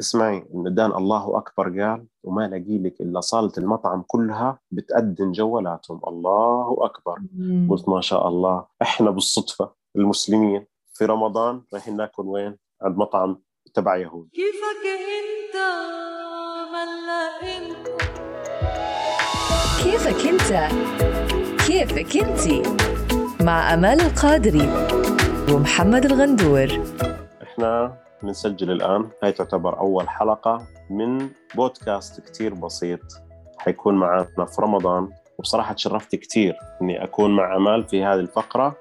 اسمعي المدان الله أكبر قال وما لقي لك إلا صالة المطعم كلها بتأذن جوالاتهم. الله أكبر. مم. قلت ما شاء الله. إحنا بالصدفة المسلمين في رمضان رايحين ناكل وين؟ عند مطعم تبع يهود. كيفك أنت انت كيفك أنت؟ كيفك انتي مع أمال القادري ومحمد الغندور. إحنا بنسجل الآن. هاي تعتبر أول حلقة من بودكاست كتير بسيط. حيكون معنا في رمضان. وبصراحة تشرفت كتير إني أكون مع أمال في هذه الفقرة.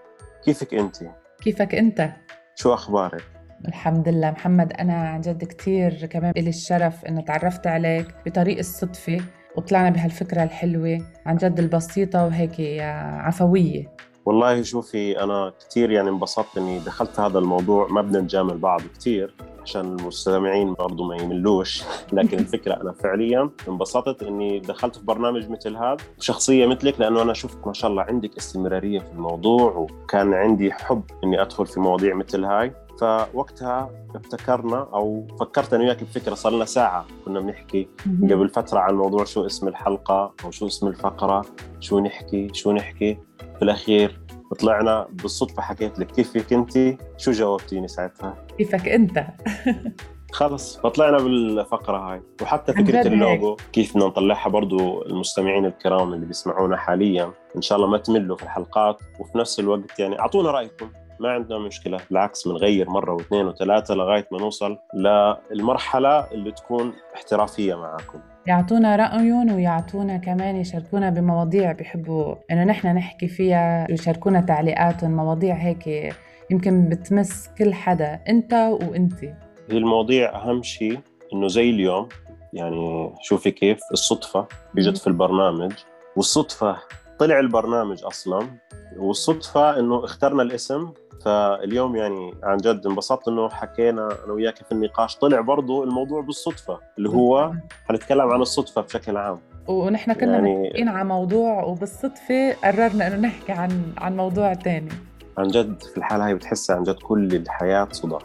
كيفك أنت؟ كيفك أنت؟ شو أخبارك؟ الحمد لله. محمد أنا عن جد كثير كمان لي الشرف انه تعرفت عليك بطريق الصدفه وطلعنا بهالفكرة الحلوة. عن جد البسيطة وهيك عفوية. والله شوفي أنا كتير يعني انبسطت إني دخلت هذا الموضوع ما بدنا نجامل بعض كتير عشان المستمعين برضو ما يملوش. لكن الفكرة أنا فعليا انبسطت إني دخلت في برنامج مثل هذا بشخصية مثلك لأنه أنا شفت ما شاء الله عندك استمرارية في الموضوع وكان عندي حب إني أدخل في مواضيع مثل هاي. فوقتها ابتكرنا أو فكرت أنا وياك بفكره صار لنا ساعة كنا بنحكي قبل فترة عن موضوع شو اسم الحلقة أو شو اسم الفقرة شو نحكي شو نحكي. في الأخير طلعنا بالصدفة حكيت لك كيفك أنت شو جاوبتيني ساعتها؟ كيفك أنت؟ خلص فطلعنا بالفقرة هاي. وحتى جد اللوجو كيف بدنا نطلعها برضو المستمعين الكرام اللي بيسمعونا حاليا. إن شاء الله ما تملوا في الحلقات وفي نفس الوقت يعني أعطونا رأيكم. ما عندنا مشكلة بالعكس بنغير مرة واثنين وثلاثة لغاية ما نوصل للمرحلة اللي تكون احترافية معاكم. يعطونا رأيهم ويعطونا كمان يشاركونا بمواضيع بيحبوا إنه نحن نحكي فيها ويشاركونا تعليقاتهم مواضيع هيك يمكن بتمس كل حدا أنت وانتي هي المواضيع أهم شيء إنه زي اليوم يعني شوفي كيف الصدفة اجت في البرنامج والصدفة طلع البرنامج أصلا والصدفة إنه اخترنا الاسم فاليوم يعني عن جد انبسطت إنه حكينا أنا وياك في النقاش. طلع برضو الموضوع بالصدفة اللي هو حنتكلم عن الصدفة بشكل عام. ونحن كنا يعني- متفقين على موضوع وبالصدفة قررنا إنه نحكي عن عن موضوع تاني. عن جد في الحالة هاي بتحسها عن جد كل الحياة صدف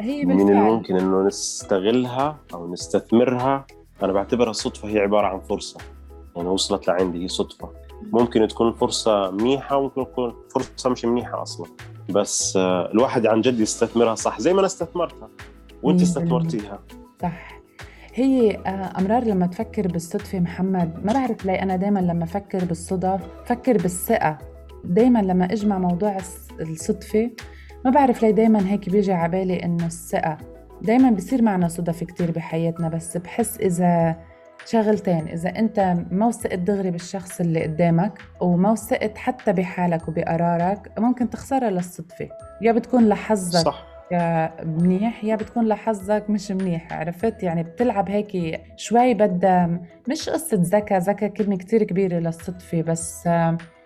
هي من بالفعل. الممكن إنه نستغلها أو نستثمرها. أنا بعتبرها الصدفة هي عبارة عن فرصة. يعني وصلت لعندي هي صدفة. ممكن تكون فرصة منيحة وممكن تكون فرصة مش منيحة أصلا. بس آه، الواحد عن جد يستثمرها صح زي ما أنا استثمرتها وأنت. استثمرتيها. صح. هي آه، أمرار لما تفكر بالصدفة محمد ما بعرف ليه أنا دايما لما أفكر بالصدف فكر بالثقة. دايما لما أجمع موضوع الصدفة ما بعرف ليه دايما هيك بيجي على بالي إنه الثقة. دايما بصير معنا صدف كتير بحياتنا بس بحس إذا شغلتين إذا أنت ما وثقت دغري بالشخص اللي قدامك وما وثقت حتى بحالك وبقرارك ممكن تخسرها للصدفة. يا بتكون لحظك صح. منيح يا بتكون لحظك مش منيح عرفت؟ يعني بتلعب هيك شوي بدها مش قصة ذكاء ذكاء كلمة كتير كبيرة للصدفة بس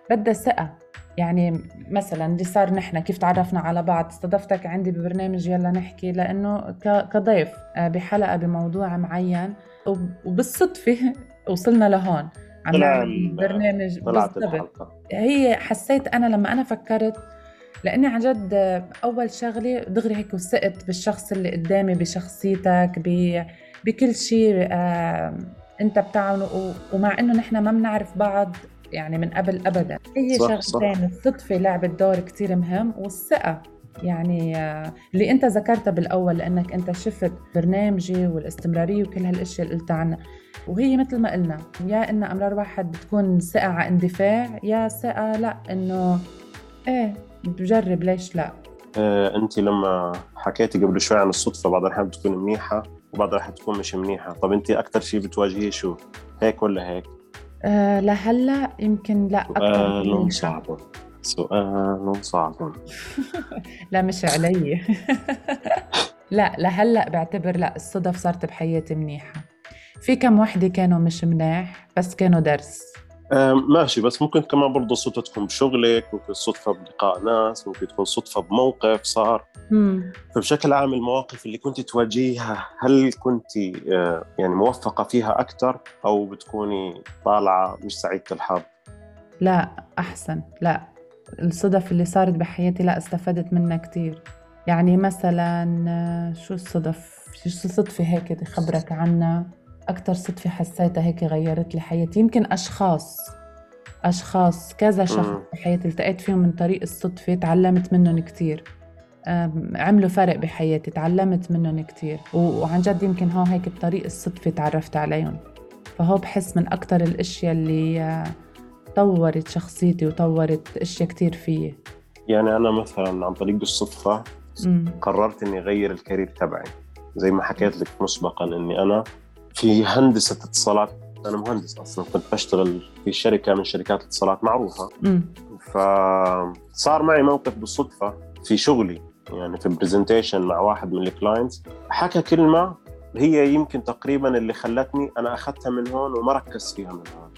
بدها ثقة. يعني مثلا اللي صار نحن كيف تعرفنا على بعض؟ استضفتك عندي ببرنامج يلا نحكي لأنه ك- كضيف بحلقة بموضوع معين. وب- وبالصدفة وصلنا لهون عم طلع نعمل ال- برنامج بالضبط. هي حسيت أنا لما أنا فكرت لأني عن جد أول شغلة دغري هيك وثقت بالشخص اللي قدامي بشخصيتك ب... بكل شيء آه أنت بتعمله و... ومع إنه نحن ما بنعرف بعض يعني من قبل ابدا هي. شغلتين الصدفة لعبت دور كتير مهم والثقة يعني آه، اللي انت ذكرتها بالأول لأنك انت شفت برنامجي والاستمرارية وكل هالأشياء اللي قلت عنها. وهي مثل ما قلنا يا ان أمرار واحد بتكون ثقه على اندفاع يا ثقه لا إنه إيه بجرب ليش لا؟ آه، انت لما حكيتي قبل شوي عن الصدفة بعض الأحيان بتكون منيحة وبعض الأحيان بتكون مش منيحة. طب انت أكثر شيء بتواجهيه شو؟ هيك ولا هيك؟ آه لهلأ يمكن لا أكثر سؤال صعب سؤال صعب. لا مش علي. لا لهلا بعتبر لا الصدف صارت بحياتي منيحة. في كم وحدة كانوا مش مناح بس كانوا درس. ماشي بس ممكن كمان برضه صدفة تكون بشغلك ممكن صدفة بلقاء ناس ممكن تكون صدفة بموقف صار. مم. فبشكل عام المواقف اللي كنت تواجهيها هل كنت آه، يعني موفقة فيها أكثر أو بتكوني طالعة مش سعيدة الحظ؟ لا أحسن لا. الصدف اللي صارت بحياتي لا استفدت منها كتير. يعني مثلا آه، شو الصدف؟ شو صدفة هيك بدي خبرك عنها؟ أكتر صدفة حسيتها هيك غيرت لي حياتي. يمكن أشخاص أشخاص كذا شخص. بحياتي التقيت فيهم من طريق الصدفة تعلمت منهم كتير. عملوا فرق بحياتي تعلمت منهم كتير. وعن جد يمكن هو هيك بطريق الصدفة تعرفت عليهم. فهو بحس من أكتر الأشياء اللي آه، طورت شخصيتي وطورت أشياء كتير فيي. يعني أنا مثلا عن طريق الصدفة قررت إني أغير ال career تبعي. زي ما حكيت لك مسبقا إني أنا في هندسة اتصالات. أنا مهندس أصلا كنت بشتغل في شركة من شركات الاتصالات معروفة. فصار معي موقف بالصدفة في شغلي يعني في presentation مع واحد من ال clients حكى كلمة هي يمكن تقريبا اللي خلتني أنا أخذتها من هون وما ركزت فيها من هون.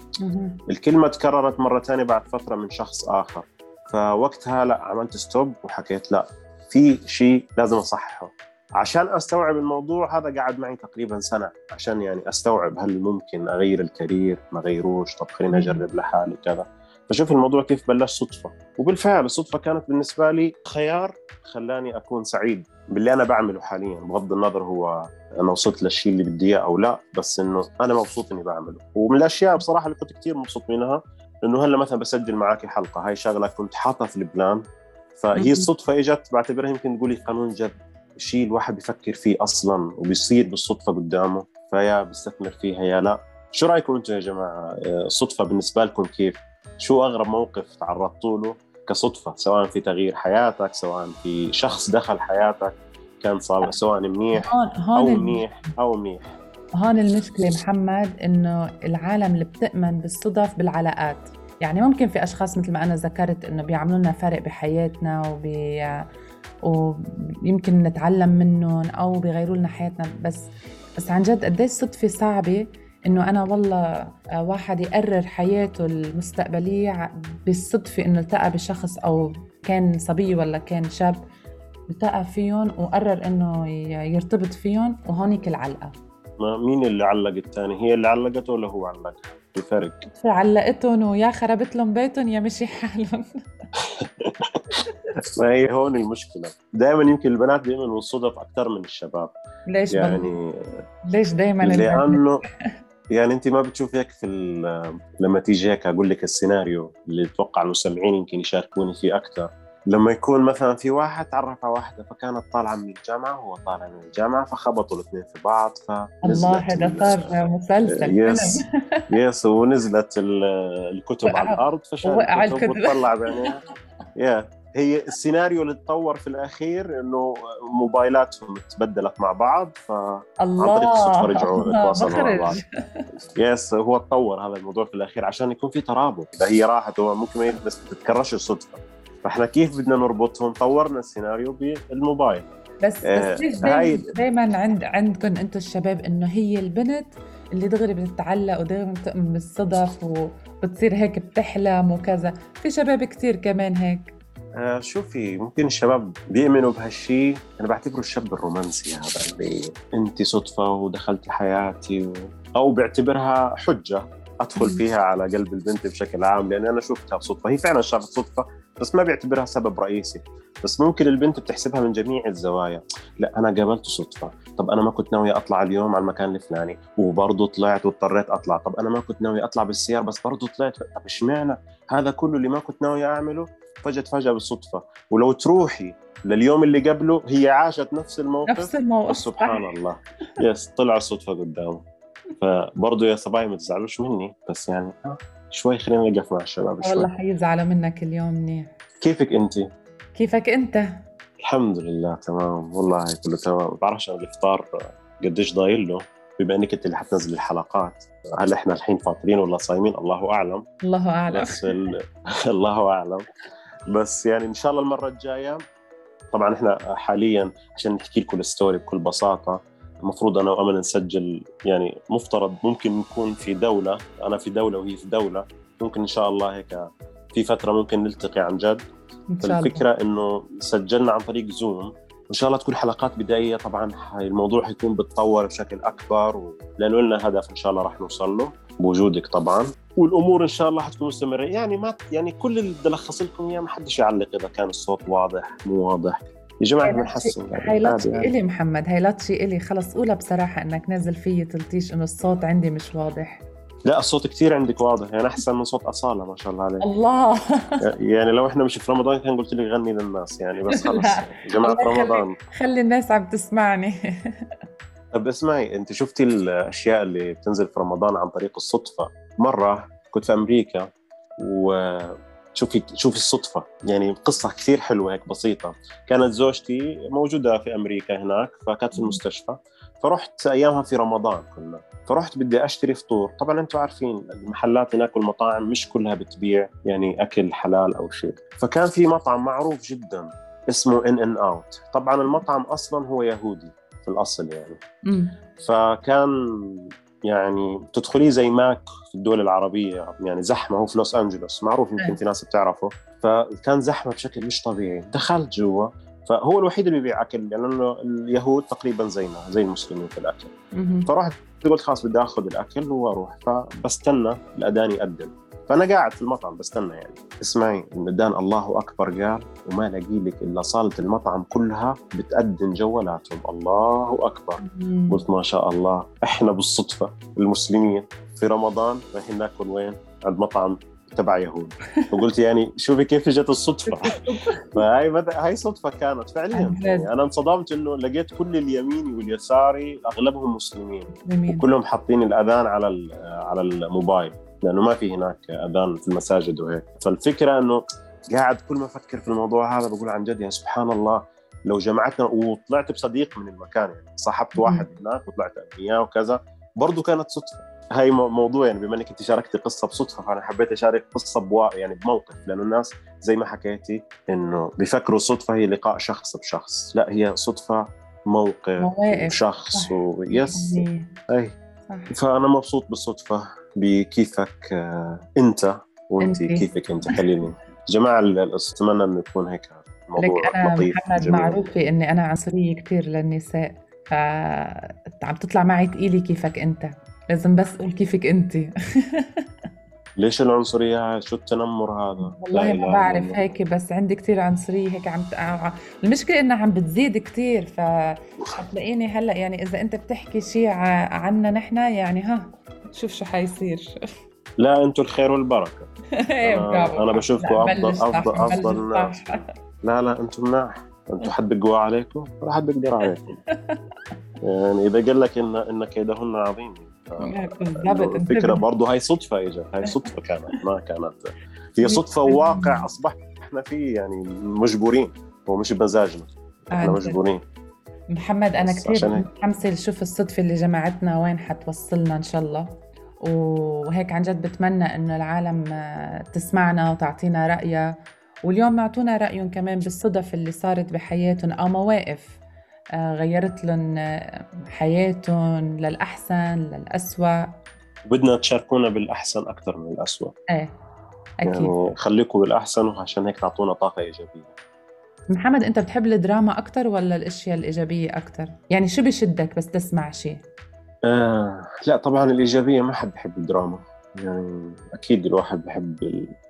الكلمة تكررت مرة ثانية بعد فترة من شخص آخر. فوقتها لا عملت stop وحكيت لا في شيء لازم أصححه. عشان أستوعب الموضوع هذا قعد معي تقريبا سنة. عشان يعني أستوعب هل ممكن أغير ال career ما أغيروش طب خليني أجرب لحالي كذا. فشوف الموضوع كيف بلش صدفة. وبالفعل الصدفة كانت بالنسبة لي خيار خلاني أكون سعيد باللي أنا بعمله حاليا. بغض النظر هو أنا وصلت للشيء اللي بدي إياه أو لا بس إنه أنا مبسوط إني بعمله. ومن الأشياء بصراحة اللي كنت كثير مبسوط منها إنه هلأ مثلا بسجل معك حلقه هاي شغلة كنت حاطها في البلان. فهي الصدفة إجت بعتبرها يمكن تقولي قانون جد. شيء الواحد بيفكر فيه أصلا وبيصير بالصدفة قدامه. فيا بيستثمر فيها يا لا. شو رأيكم أنتم يا جماعة؟ آه، الصدفة بالنسبة لكم كيف؟ شو أغرب موقف تعرضتوا له كصدفة سواء في تغيير حياتك سواء في شخص دخل حياتك كان صار سواء منيح هون أو هون منيح أو منيح. هون المشكلة محمد إنه العالم اللي بتأمن بالصدف بالعلاقات. يعني ممكن في أشخاص مثل ما أنا ذكرت إنه بيعملوا لنا فرق بحياتنا وبي ويمكن نتعلم منهم أو بيغيروا لنا حياتنا. بس بس عن جد قديش صدفة صعبة إنه أنا والله آه، واحد يقرر حياته المستقبلية ع- بالصدفة إنه التقى بشخص أو كان صبي ولا كان شاب التقى فيهم وقرر إنه ي- يرتبط فيهم وهونيك العلقة. ما مين اللي علق الثاني هي اللي علقته ولا هو علق؟ في فرق علقتهم ويا خربت لهم بيتهم يا مشي حالهم. ما هي هون المشكلة. دائما يمكن البنات بيؤمنوا بالصدف أكثر من الشباب. ليش يعني يعني ليش دائما لأنه يعني أنت ما بتشوف هيك في لما تيجي هيك أقول لك السيناريو اللي أتوقع المستمعين يمكن يشاركوني فيه أكثر لما يكون مثلا في واحد تعرف على واحدة فكانت طالعة من الجامعة وهو طالع من الجامعة فخبطوا الاثنين في بعض فنزلت الله هذا صار مسلسل yes. yes ونزلت ال- الكتب على الأرض الكتب الكتب. وطلع بعينيها يا هي السيناريو اللي تطور في الأخير إنه موبايلاتهم تبدلت مع بعض ف الله عن طريق الصدفة رجعوا يتواصلوا مع. بعض. yes هو تطور هذا الموضوع في الأخير عشان يكون في ترابط. إذا هي راحت هو ممكن ما بس تتكررش الصدفة. فإحنا كيف بدنا نربطهم؟ طورنا السيناريو بالموبايل. بس آه، بس ليش هاي- دائما عند عندكم أنتم الشباب إنه هي البنت اللي دغري بتتعلق ودغري بتؤمن بالصدف وبتصير هيك بتحلم وكذا. في شباب كتير كمان هيك. آه شوفي ممكن الشباب بيؤمنوا بهالشيء أنا بعتبره الشاب الرومانسي هذا اللي انت صدفة ودخلت حياتي و... أو بيعتبرها حجة أدخل. فيها على قلب البنت بشكل عام لأن أنا شفتها بصدفة هي فعلا شافت صدفة بس ما بيعتبرها سبب رئيسي. بس ممكن البنت بتحسبها من جميع الزوايا. لا أنا قابلته صدفة. طب أنا ما كنت ناوي أطلع اليوم على المكان الفلاني وبرضه طلعت واضطريت أطلع. طب أنا ما كنت ناوي أطلع بالسيارة بس برضه طلعت. طب إشمعنى؟ هذا كله اللي ما كنت ناوي أعمله فجأة فجأة بالصدفة ولو تروحي لليوم اللي قبله هي عاشت نفس الموقف. نفس الموقف. سبحان الله. يس طلع الصدفة قدامه. فبرضه يا صبايا ما تزعلوش مني بس يعني آه، شوي خلينا نقف مع الشباب والله شوي حيزعلوا منك اليوم منيح. كيفك انت؟ كيفك أنت؟ الحمد لله تمام والله كله تمام. ما بعرفش أنا الإفطار قديش ضايل له؟ بما إنك انت اللي حتنزل الحلقات هل إحنا الحين فاطرين ولا صايمين؟ الله أعلم. الله أعلم. بس ال... الله أعلم. بس يعني إن شاء الله المرة الجاية طبعا إحنا حاليا عشان نحكي لكم الستوري بكل بساطة المفروض أنا وأمل نسجل يعني مفترض ممكن نكون في دولة أنا في دولة وهي في دولة ممكن إن شاء الله هيك في فترة ممكن نلتقي عن جد. إن شاء الله. فالفكرة إنه سجلنا عن طريق زوم إن شاء الله تكون حلقات بدائية طبعا الموضوع حيكون بتطور بشكل أكبر و... لأنه لنا هدف إن شاء الله راح نوصل له بوجودك طبعا. والأمور إن شاء الله حتكون مستمرة. يعني ما يعني كل اللي بدي الخص لكم إياه ما حدش يعلق إذا كان الصوت واضح مو واضح. لا بنحسن هاي شيء يعني. إلي محمد هاي شيء إلي. خلص قولها بصراحة إنك نازل فيي تلتيش إنه الصوت عندي مش واضح. لا الصوت كثير عندك واضح يعني أحسن من صوت أصالة ما شاء الله عليك. الله. يعني لو إحنا مش في رمضان كان قلت لي غني للناس يعني بس خلص. جماعة. رمضان. خلي الناس عم تسمعني. طب اسمعي أنت شفتي الأشياء اللي بتنزل في رمضان عن طريق الصدفة؟ مرة كنت في أمريكا وشوفي شوفي الصدفة. يعني قصة كثير حلوة هيك بسيطة. كانت زوجتي موجودة في أمريكا هناك فكانت في المستشفى. فرحت أيامها في رمضان كنا فرحت بدي أشتري فطور. طبعا أنتم عارفين المحلات هناك والمطاعم مش كلها بتبيع يعني أكل حلال أو شيء. فكان في مطعم معروف جدا اسمه إن إن أوت. طبعا المطعم أصلا هو يهودي في الأصل يعني. أمم. فكان يعني تدخليه زي ماك في الدول العربية يعني زحمة هو في لوس أنجلوس معروف يمكن إيه. في ناس بتعرفه. فكان زحمة بشكل مش طبيعي. دخلت جوا فهو الوحيد اللي بيبيع أكل لأنه اليهود تقريبا زينا زي المسلمين في الأكل. مهم. فرحت قلت خلاص بدي آخذ الأكل وأروح. فبستنى الأذان يأذن فأنا قاعد في المطعم بستنى يعني. اسمعي الاذان الله أكبر قال وما لاقي لك إلا صالة المطعم كلها بتأذن جوالاتهم. الله أكبر. قلت ما شاء الله إحنا بالصدفة المسلمين في رمضان رايحين ناكل وين؟ عند مطعم تبع يهود. وقلت يعني شوفي كيف اجت الصدفة. فهي مد... هاي صدفة كانت فعليا. يعني أنا انصدمت إنه لقيت كل اليميني واليساري أغلبهم مسلمين. جميل. وكلهم حاطين الأذان على على الموبايل. لأنه ما في هناك أذان في المساجد وهيك. فالفكرة إنه قاعد كل ما أفكر في الموضوع هذا بقول عن جد يا سبحان الله لو جمعتنا وطلعت بصديق من المكان يعني صاحبت واحد هناك وطلعت اياه وكذا برضه كانت صدفة. هاي مو- موضوع يعني بما إنك أنت شاركتي قصة بصدفة فأنا حبيت أشارك قصة بوا يعني بموقف لأنه الناس زي ما حكيتي إنه بيفكروا الصدفه هي لقاء شخص بشخص لا هي صدفة موقف صح. ويس. أي. فأنا مبسوط بالصدفة. بكيفك آه، انت وانت. كيفك انت خليني جماعة أتمنى إنه يكون هيك موضوع لك أنا لطيف محمد جميل معروفه إني أنا عنصريه كثير للنساء ف عم تطلع معي تقيلي كيفك أنت. لازم بس أقول كيفك أنت. ليش العنصرية؟ هاي شو التنمر هذا؟ والله ما بعرف. هيك بس عندي كثير عنصرية هيك عم ت- ع- المشكلة إنها عم بتزيد كثير فحتلاقيني هلأ يعني إذا أنت بتحكي شيء عنا نحن يعني ها. شوف شو حيصير لا أنتم الخير والبركة إيه، أنا- برافو. أنا بشوفكم بلش أفضل صح. ناس. لا لا أنتم مناح أنتم حد بيقوى عليكم ولا حد بيقدر عليكم يعني إذا قال لك ان إن كيدهن عظيم الفكرة. برضه هاي صدفة إجت هاي صدفة كانت ما كانت هي صدفة وواقع اصبح إحنا فيه يعني مجبورين هو مش بمزاجنا إحنا. مجبورين محمد أنا كثير. متحمسة لشوف الصدفة اللي جمعتنا وين حتوصلنا إن شاء الله وهيك عن جد بتمنى إنه العالم آه، تسمعنا وتعطينا رأيها. واليوم يعطونا رأيهم كمان بالصدف اللي صارت بحياتهم أو مواقف آه، غيرت لهم آه، حياتهم للأحسن للأسوأ. بدنا تشاركونا بالأحسن أكثر من الاسوء إيه أكيد. يعني خليكم بالأحسن وعشان هيك تعطونا طاقة إيجابية. محمد أنت بتحب الدراما أكثر ولا الأشياء الإيجابية أكثر يعني شو بشدك بس تسمع شيء آه لا طبعا الإيجابية ما حد بحب الدراما. يعني أكيد الواحد بحب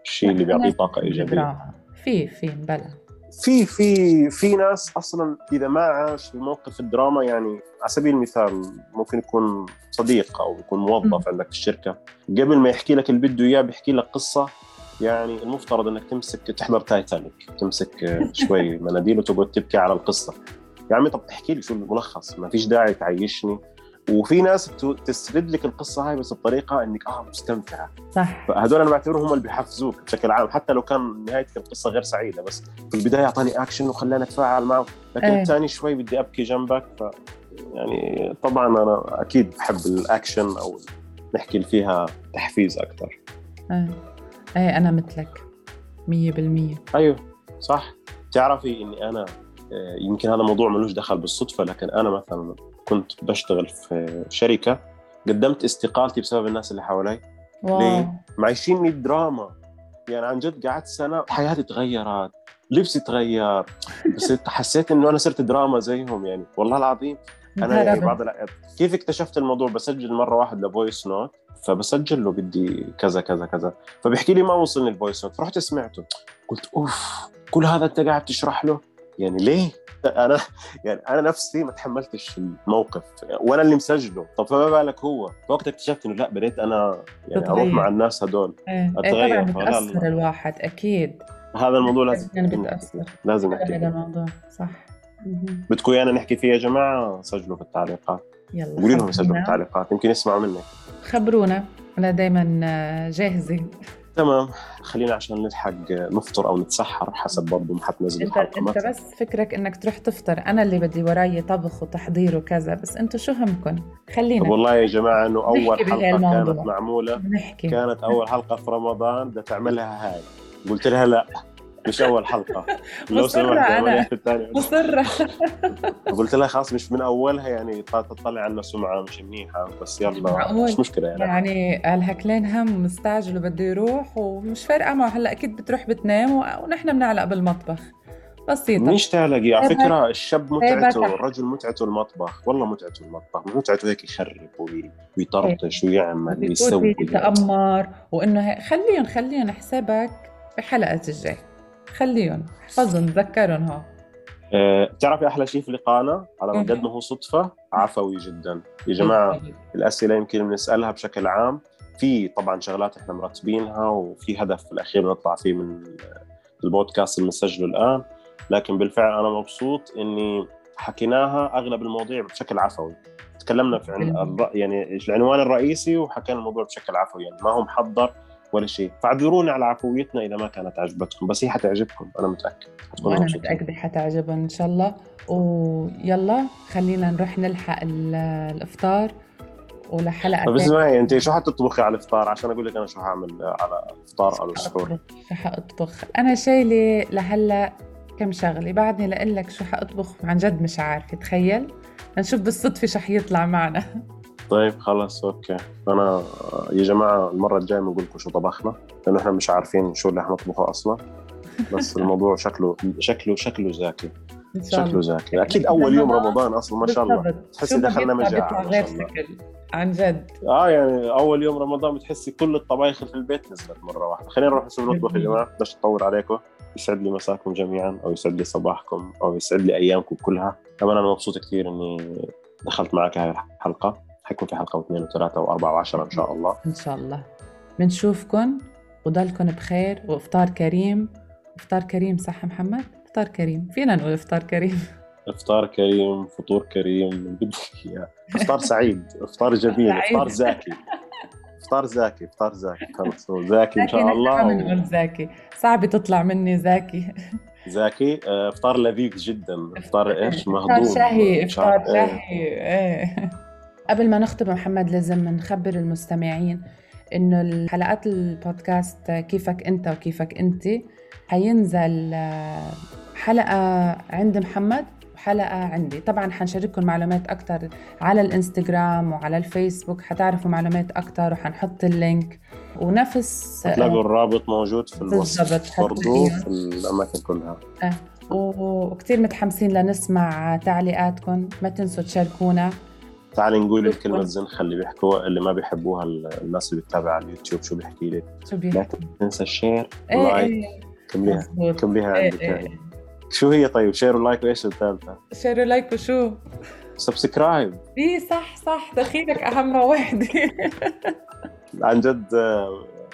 الشيء اللي بيعطيه طاقة إيجابية. في في بلا في في في ناس أصلا إذا ما عاش في موقف الدراما يعني على سبيل المثال ممكن يكون صديق أو يكون موظف عندك في الشركة قبل ما يحكي لك اللي بده إياه بيحكي لك قصة. يعني المفترض إنك تمسك تحضر تايتانيك تمسك شوي مناديل وتقعد تبكي على القصة. يا عمي طب احكي لي شو الملخص؟ ما فيش داعي تعيشني. وفي ناس تسرد لك القصة هاي بس بطريقة إنك آه مستمتعة. صح. فهدول أنا بعتبرهم هم اللي بيحفزوك بشكل عام حتى لو كان نهايه القصة غير سعيدة بس في البداية أعطاني اكشن وخلاني أتفاعل معه. لكن. الثاني شوي بدي أبكي جنبك ف يعني طبعا أنا أكيد بحب الاكشن أو نحكي اللي فيها تحفيز أكثر إيه إيه أنا مثلك. مية بالمية. أيوه صح. تعرفي إني أنا آه، يمكن هذا موضوع ملوش دخل بالصدفة لكن أنا مثلا كنت بشتغل في شركة قدمت استقالتي بسبب الناس اللي حوالي. ليه؟ معيشيني دراما. يعني عن جد قعدت سنة حياتي تغيرت لبسي تغير بس حسيت إنه أنا صرت دراما زيهم يعني. والله العظيم أنا يعني. بعض الأ- كيف اكتشفت الموضوع؟ بسجل مرة واحد ل voice note فبسجل له بدي كذا كذا كذا. فبيحكي لي ما وصلني ال voice note فرحت سمعته قلت أوف كل هذا أنت قاعد تشرح له؟ يعني ليه؟ أنا يعني أنا نفسي ما تحملتش الموقف وأنا اللي مسجله. طب فما بالك هو؟ فوقت اكتشفت إنه لا بديت أنا يعني أروح. مع الناس هدول. إيه أتغير، إيه طبعا بتأثر الواحد أكيد. هذا الموضوع لازم يعني بتأثر. لازم هذا نحكي فيه. الموضوع صح. بدكم إيانا نحكي فيه يا جماعة؟ سجلوا في التعليقات. يلا قولي لهم يسجلوا في خبرونا. التعليقات. يمكن يسمعوا منك. خبرونا. أنا دائما جاهزة. تمام. خلينا عشان نلحق نفطر أو نتسحر حسب برضه ما حتنزل انت أنت. بس فكرك إنك تروح تفطر. أنا اللي بدي وراي طبخ وتحضير وكذا بس أنتوا شو همكم خلينا. والله يا جماعة إنه أول حلقة. كانت معمولة. نحكي. كانت أول حلقة في رمضان بدها تعملها هاي. قلت لها لا. مش اول حلقه لو سمحت مصرة قلت لها خلاص مش من أولها يعني تطلع عنا سمعة مش منيحة. بس يلا. مش مشكلة يعني. يعني الهكلين هم مستعجل وبده يروح ومش فارقة معه. هلأ أكيد بتروح بتنام ونحن بنعلق بالمطبخ. بسيطة. مش تعلقي على سيبك- فكرة الشاب متعته سيبك. الرجل متعته المطبخ. والله متعته المطبخ. متعته هيك يخرب وي- ويطرطش ويعمل ويسوي. يتأمر وإنه خليهم خليهم حسابك بحلقة الجاي. خليهم. احفظهم تذكرهم هو أه بتعرفي أحلى شيء في لقائنا على مم. قد ما هو صدفة عفوي جدا. يا جماعة الأسئلة يمكن بنسالها بشكل عام. في طبعا شغلات إحنا مرتبينها وفي هدف في الأخير نطلع فيه من البودكاست اللي بنسجله الآن. لكن بالفعل أنا مبسوط إني حكيناها أغلب المواضيع بشكل عفوي. تكلمنا في عن يعني العنوان الرئيسي وحكينا الموضوع بشكل عفوي. يعني ما هو محضر ولا شيء. فاعذرونا على عفويتنا إذا ما كانت عجبتكم بس هي حتعجبكم أنا متأكد. حتكونوا مبسوطين متأكدة حتعجبهم إن شاء الله. ويلا خلينا نروح نلحق ال- الإفطار ولحلقة طب تانية. اسمعي أنت شو حتطبخي على الإفطار؟ عشان أقول لك أنا شو حأعمل على الافطار أو السحور شو حأطبخ. أنا شايلة لهلأ كم شغلة. بعدني لأقول لك شو حأطبخ. عن جد مش عارفة تخيل. نشوف بالصدفة شو حيطلع معنا. طيب خلص okay. أنا يا جماعة المرة الجاية بنقول لكم شو طبخنا لأنه إحنا مش عارفين شو اللي حنطبخه أصلا. بس الموضوع شكله شكله شكله زاكي. شكله زاكي. أكيد أول يوم رمضان أصلا ما شاء الله. تحسي دخلنا. شكل عن جد. آه يعني أول يوم رمضان بتحسي كل الطبايخ في البيت نزلت مرة واحدة. خلينا نروح نسوي نطبخ يا جماعة. بديش اطول عليكم. يسعد لي مساكم جميعا أو يسعد لي صباحكم أو يسعد لي أيامكم كلها. كمان أنا مبسوط كثير إني دخلت معك هاي الحلقة. حيكون في حلقة واثنين وثلاثة وأربعة وعشرة إن شاء الله. إن شاء الله. بنشوفكم وضلكم بخير. وإفطار كريم. إفطار كريم صح محمد؟ إفطار كريم. فينا نقول إفطار كريم. إفطار كريم فطور كريم. بدك إفطار سعيد. إفطار جميل. إفطار زاكي. إفطار زاكي. إفطار زاكي. خلص. زاكي إن شاء الله. و- بنقول زاكي. صعب تطلع مني زاكي. زاكي. آه، إفطار لذيذ جدا. إفطار إيش؟ مهضوم. افطار شهي. عارف إفطار إيه. شهي. إيه. قبل ما نختم محمد لازم نخبر المستمعين إنه الحلقات البودكاست كيفك أنت وكيفك أنت حينزل آه، حلقة عند محمد وحلقة عندي. طبعا حنشارككم معلومات أكثر على الإنستغرام وعلى الفيسبوك حتعرفوا معلومات أكثر وحنحط اللينك. ونفس تلاقوا الرابط موجود في الوصف برضو. في الأماكن كلها. وكثير متحمسين لنسمع تعليقاتكم. ما تنسوا تشاركونا. تعالي نقول. الكلمة الزنخة اللي بيحكوها اللي ما بيحبوها ال- الناس اللي بتتابع على اليوتيوب شو بيحكي لك؟ شو لا تنسى ال share و like إيه. كمليها. كمليها عندك إيه هاي. شو هي طيب؟ share و like وإيش الثالثة؟ share و like وشو؟ subscribe إيه صح صح. دخيلك أهم وحده عن جد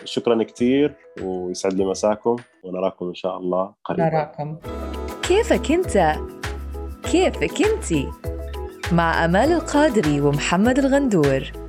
شكرا كثير ويسعد لي مساكم ونراكم إن شاء الله قريبا. نراكم. كيفك أنت؟ كيفك أنتي؟ مع أمال القادري ومحمد الغندور.